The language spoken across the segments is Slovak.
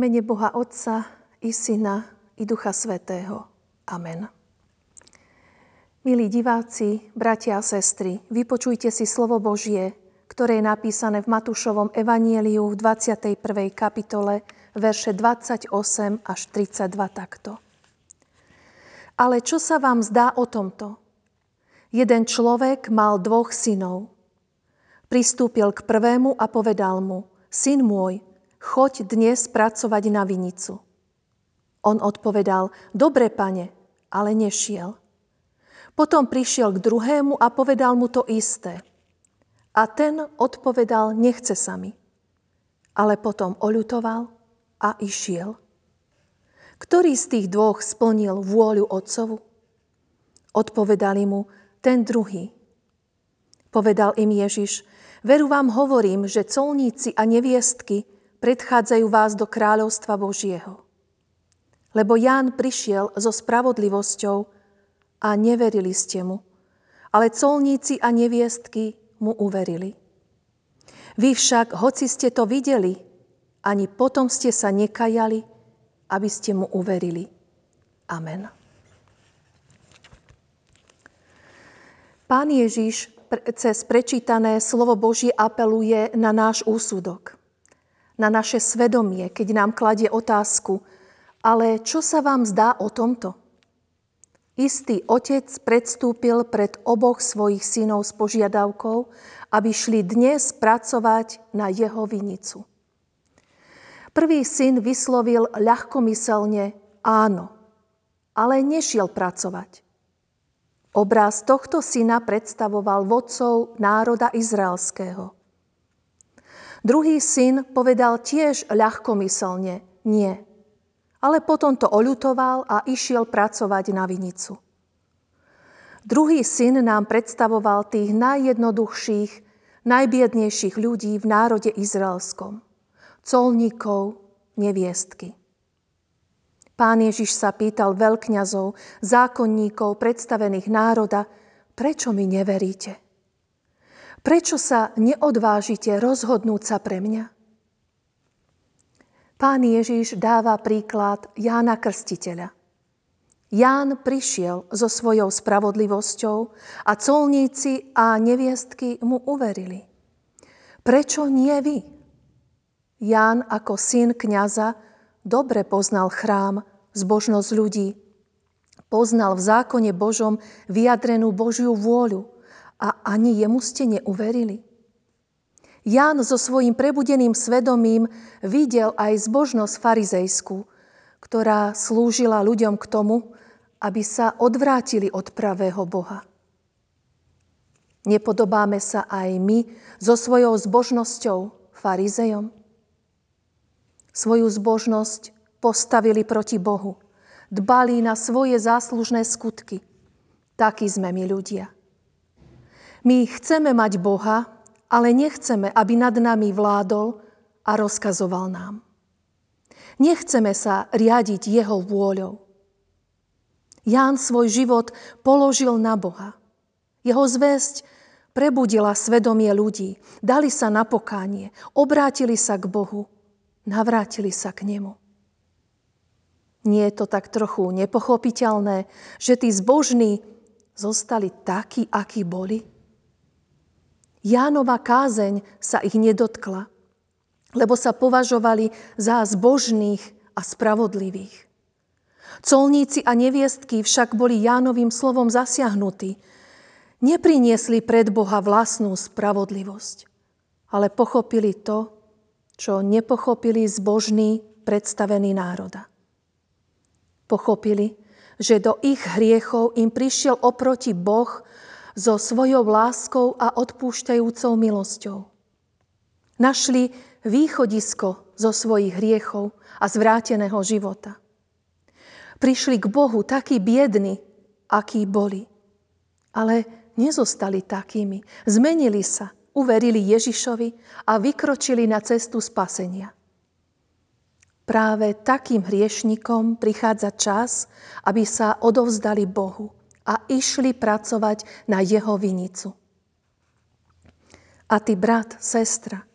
Mene Boha Otca i Syna i Ducha Svetého. Amen. Milí diváci, bratia a sestry, vypočujte si slovo Božie, ktoré je napísané v Matúšovom evanieliu v 21. kapitole, verše 28 až 32 takto. Ale čo sa vám zdá o tomto? Jeden človek mal dvoch synov. Pristúpil k prvému a povedal mu, syn môj, choď dnes pracovať na vinicu. On odpovedal, dobre, pane, ale nešiel. Potom prišiel k druhému a povedal mu to isté. A ten odpovedal, nechce sa mi. Ale potom oľutoval a išiel. Ktorý z tých dvoch splnil vôľu otcovu? Odpovedali mu, ten druhý. Povedal im Ježiš, veru vám hovorím, že colníci a neviestky predchádzajú vás do kráľovstva Božieho. Lebo Ján prišiel so spravodlivosťou a neverili ste mu, ale colníci a neviestky mu uverili. Vy však, hoci ste to videli, ani potom ste sa nekajali, aby ste mu uverili. Amen. Pán Ježiš cez prečítané slovo Božie apeluje na náš úsudok na naše svedomie, keď nám kladie otázku, ale čo sa vám zdá o tomto? Istý otec predstúpil pred oboch svojich synov s požiadavkou, aby šli dnes pracovať na jeho vinicu. Prvý syn vyslovil ľahkomyselne áno, ale nešiel pracovať. Obraz tohto syna predstavoval vodcov národa izraelského – Druhý syn povedal tiež ľahkomyselne nie, ale potom to oľutoval a išiel pracovať na vinicu. Druhý syn nám predstavoval tých najjednoduchších, najbiednejších ľudí v národe izraelskom. Colníkov, neviestky. Pán Ježiš sa pýtal veľkňazov, zákonníkov, predstavených národa, prečo mi neveríte? Prečo sa neodvážite rozhodnúť sa pre mňa? Pán Ježiš dáva príklad Jána Krstiteľa. Ján prišiel so svojou spravodlivosťou a colníci a neviestky mu uverili. Prečo nie vy? Ján ako syn kňaza dobre poznal chrám, zbožnosť ľudí. Poznal v zákone Božom vyjadrenú Božiu vôľu – ani jemu ste neuverili? Ján so svojím prebudeným svedomím videl aj zbožnosť farizejskú, ktorá slúžila ľuďom k tomu, aby sa odvrátili od pravého Boha. Nepodobáme sa aj my so svojou zbožnosťou farizejom? Svoju zbožnosť postavili proti Bohu. Dbali na svoje záslužné skutky. Takí sme my ľudia. My chceme mať Boha, ale nechceme, aby nad nami vládol a rozkazoval nám. Nechceme sa riadiť Jeho vôľou. Ján svoj život položil na Boha. Jeho zväzť prebudila svedomie ľudí, dali sa na pokánie, obrátili sa k Bohu, navrátili sa k Nemu. Nie je to tak trochu nepochopiteľné, že tí zbožní zostali takí, akí boli? Jánova kázeň sa ich nedotkla, lebo sa považovali za zbožných a spravodlivých. Colníci a neviestky však boli Jánovým slovom zasiahnutí. Nepriniesli pred Boha vlastnú spravodlivosť, ale pochopili to, čo nepochopili zbožní predstavení národa. Pochopili, že do ich hriechov im prišiel oproti Boh so svojou láskou a odpúšťajúcou milosťou. Našli východisko zo svojich hriechov a zvráteného života. Prišli k Bohu takí biedni, akí boli. Ale nezostali takými. Zmenili sa, uverili Ježišovi a vykročili na cestu spasenia. Práve takým hriešnikom prichádza čas, aby sa odovzdali Bohu a išli pracovať na jeho vinicu. A ty, brat, sestra,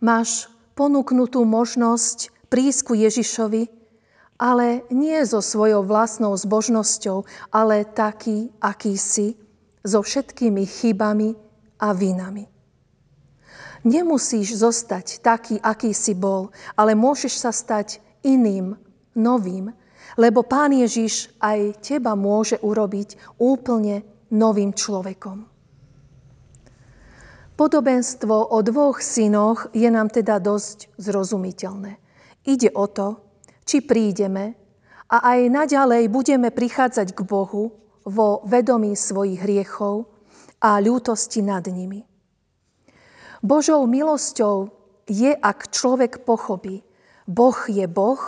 máš ponúknutú možnosť prísť ku Ježišovi, ale nie so svojou vlastnou zbožnosťou, ale taký, aký si, so všetkými chybami a vinami. Nemusíš zostať taký, aký si bol, ale môžeš sa stať iným, novým, lebo Pán Ježiš aj teba môže urobiť úplne novým človekom. Podobenstvo o dvoch synoch je nám teda dosť zrozumiteľné. Ide o to, či prídeme a aj naďalej budeme prichádzať k Bohu vo vedomí svojich hriechov a ľútosti nad nimi. Božou milosťou je, ak človek pochopí, Boh je Boh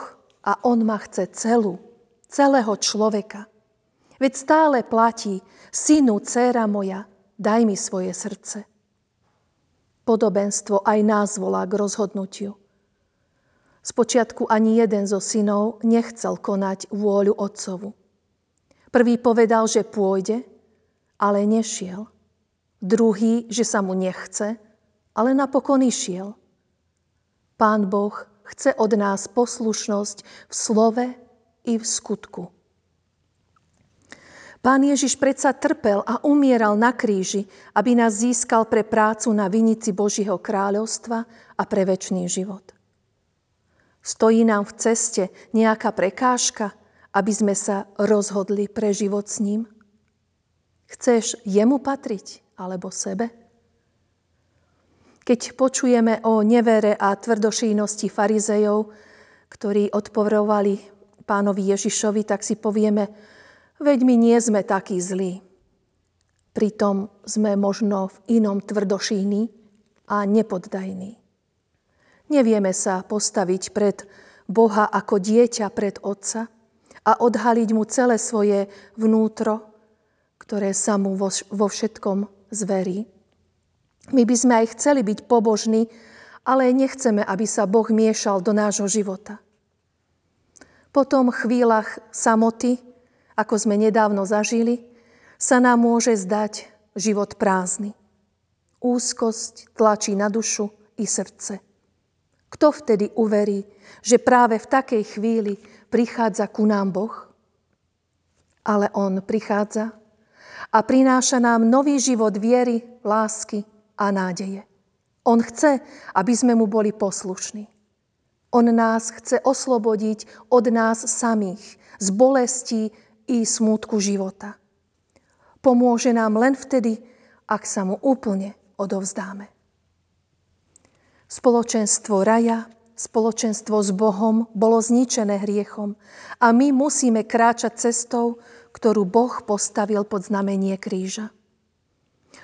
a On ma chce celú, celého človeka. Veď stále platí, synu, dcéra moja, daj mi svoje srdce. Podobenstvo aj nás volá k rozhodnutiu. Spočiatku ani jeden zo synov nechcel konať vôľu otcovu. Prvý povedal, že pôjde, ale nešiel. Druhý, že sa mu nechce, ale napokon išiel. Pán Boh chce od nás poslušnosť v slove i v skutku. Pán Ježiš predsa trpel a umieral na kríži, aby nás získal pre prácu na vinici Božieho kráľovstva a pre väčší život. Stojí nám v ceste nejaká prekážka, aby sme sa rozhodli pre život s ním? Chceš jemu patriť alebo sebe? Keď počujeme o nevere a tvrdošínosti farizejov, ktorí odporovali pánovi Ježišovi, tak si povieme, veď my nie sme takí zlí. Pritom sme možno v inom tvrdošíni a nepoddajní. Nevieme sa postaviť pred Boha ako dieťa pred Otca a odhaliť mu celé svoje vnútro, ktoré sa mu vo všetkom zverí. My by sme aj chceli byť pobožní, ale nechceme, aby sa Boh miešal do nášho života. Po tom chvíľach samoty, ako sme nedávno zažili, sa nám môže zdať život prázdny. Úzkosť tlačí na dušu i srdce. Kto vtedy uverí, že práve v takej chvíli prichádza ku nám Boh? Ale On prichádza a prináša nám nový život viery, lásky a nádeje. On chce, aby sme mu boli poslušní. On nás chce oslobodiť od nás samých, z bolesti i smútku života. Pomôže nám len vtedy, ak sa mu úplne odovzdáme. Spoločenstvo raja, spoločenstvo s Bohom bolo zničené hriechom a my musíme kráčať cestou, ktorú Boh postavil pod znamenie kríža.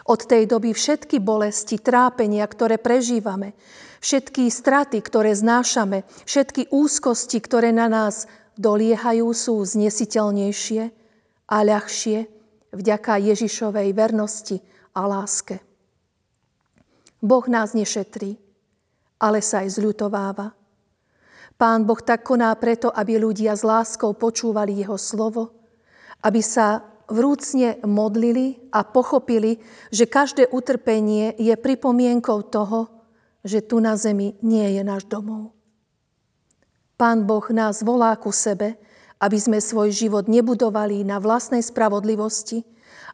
Od tej doby všetky bolesti, trápenia, ktoré prežívame, všetky straty, ktoré znášame, všetky úzkosti, ktoré na nás doliehajú, sú znesiteľnejšie a ľahšie vďaka Ježišovej vernosti a láske. Boh nás nešetrí, ale sa aj zľutováva. Pán Boh tak koná preto, aby ľudia s láskou počúvali Jeho slovo, aby sa vrúcne modlili a pochopili, že každé utrpenie je pripomienkou toho, že tu na zemi nie je náš domov. Pán Boh nás volá ku sebe, aby sme svoj život nebudovali na vlastnej spravodlivosti,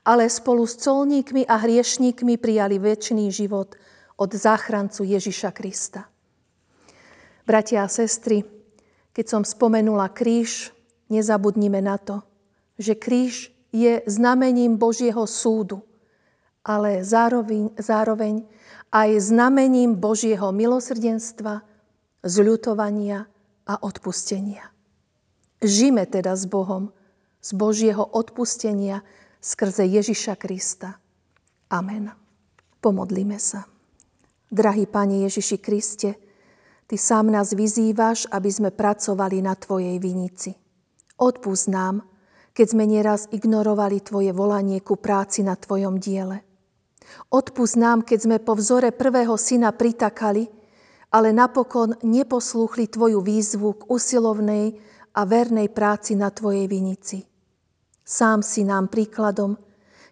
ale spolu s colníkmi a hriešníkmi prijali väčší život od záchrancu Ježiša Krista. Bratia a sestry, keď som spomenula kríž, nezabudnime na to, že kríž je znamením Božieho súdu, ale zároveň, zároveň aj znamením Božieho milosrdenstva, zľutovania a odpustenia. Žime teda s Bohom, z Božieho odpustenia skrze Ježiša Krista. Amen. Pomodlíme sa. Drahý Pane Ježiši Kriste, Ty sám nás vyzývaš, aby sme pracovali na Tvojej vinici. Odpust nám, keď sme nieraz ignorovali Tvoje volanie ku práci na Tvojom diele. Odpust nám, keď sme po vzore prvého syna pritakali, ale napokon neposlúchli Tvoju výzvu k usilovnej a vernej práci na Tvojej vinici. Sám si nám príkladom,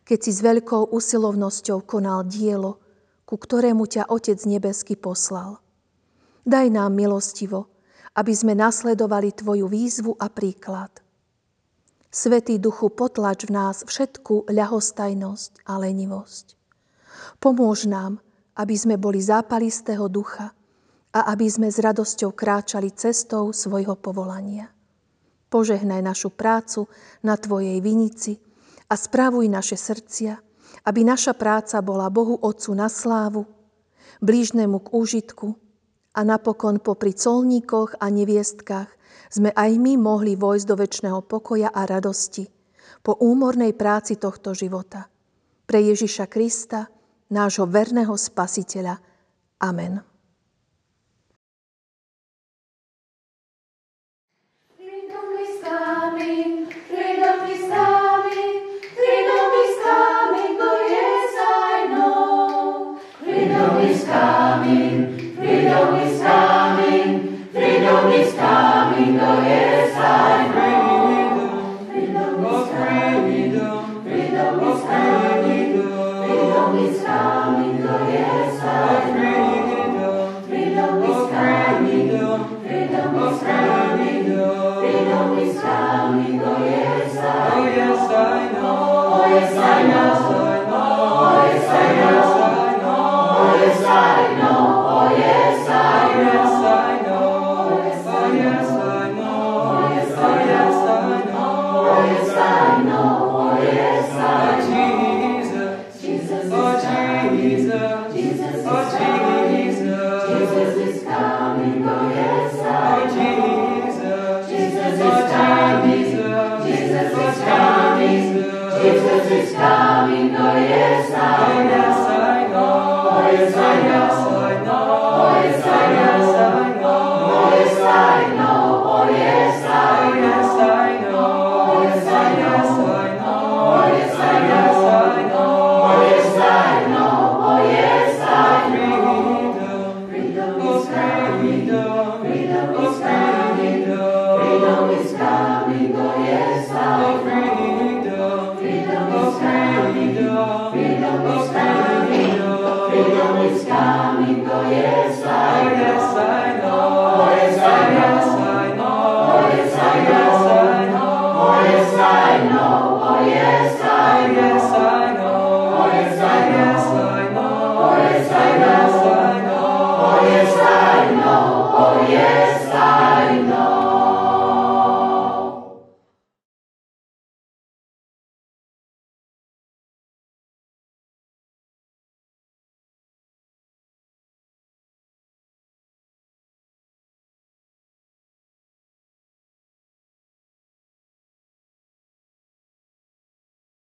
keď si s veľkou usilovnosťou konal dielo, ku ktorému ťa Otec nebesky poslal. Daj nám milostivo, aby sme nasledovali Tvoju výzvu a príklad. Svetý Duchu, potlač v nás všetku ľahostajnosť a lenivosť. Pomôž nám, aby sme boli zápalistého ducha a aby sme s radosťou kráčali cestou svojho povolania. Požehnaj našu prácu na Tvojej vinici a spravuj naše srdcia, aby naša práca bola Bohu Otcu na slávu, blížnemu k úžitku a napokon popri colníkoch a neviestkách sme aj my mohli vojsť do väčšného pokoja a radosti po úmornej práci tohto života. Pre Ježiša Krista, nášho verného Spasiteľa. Amen. song. Hoy es año.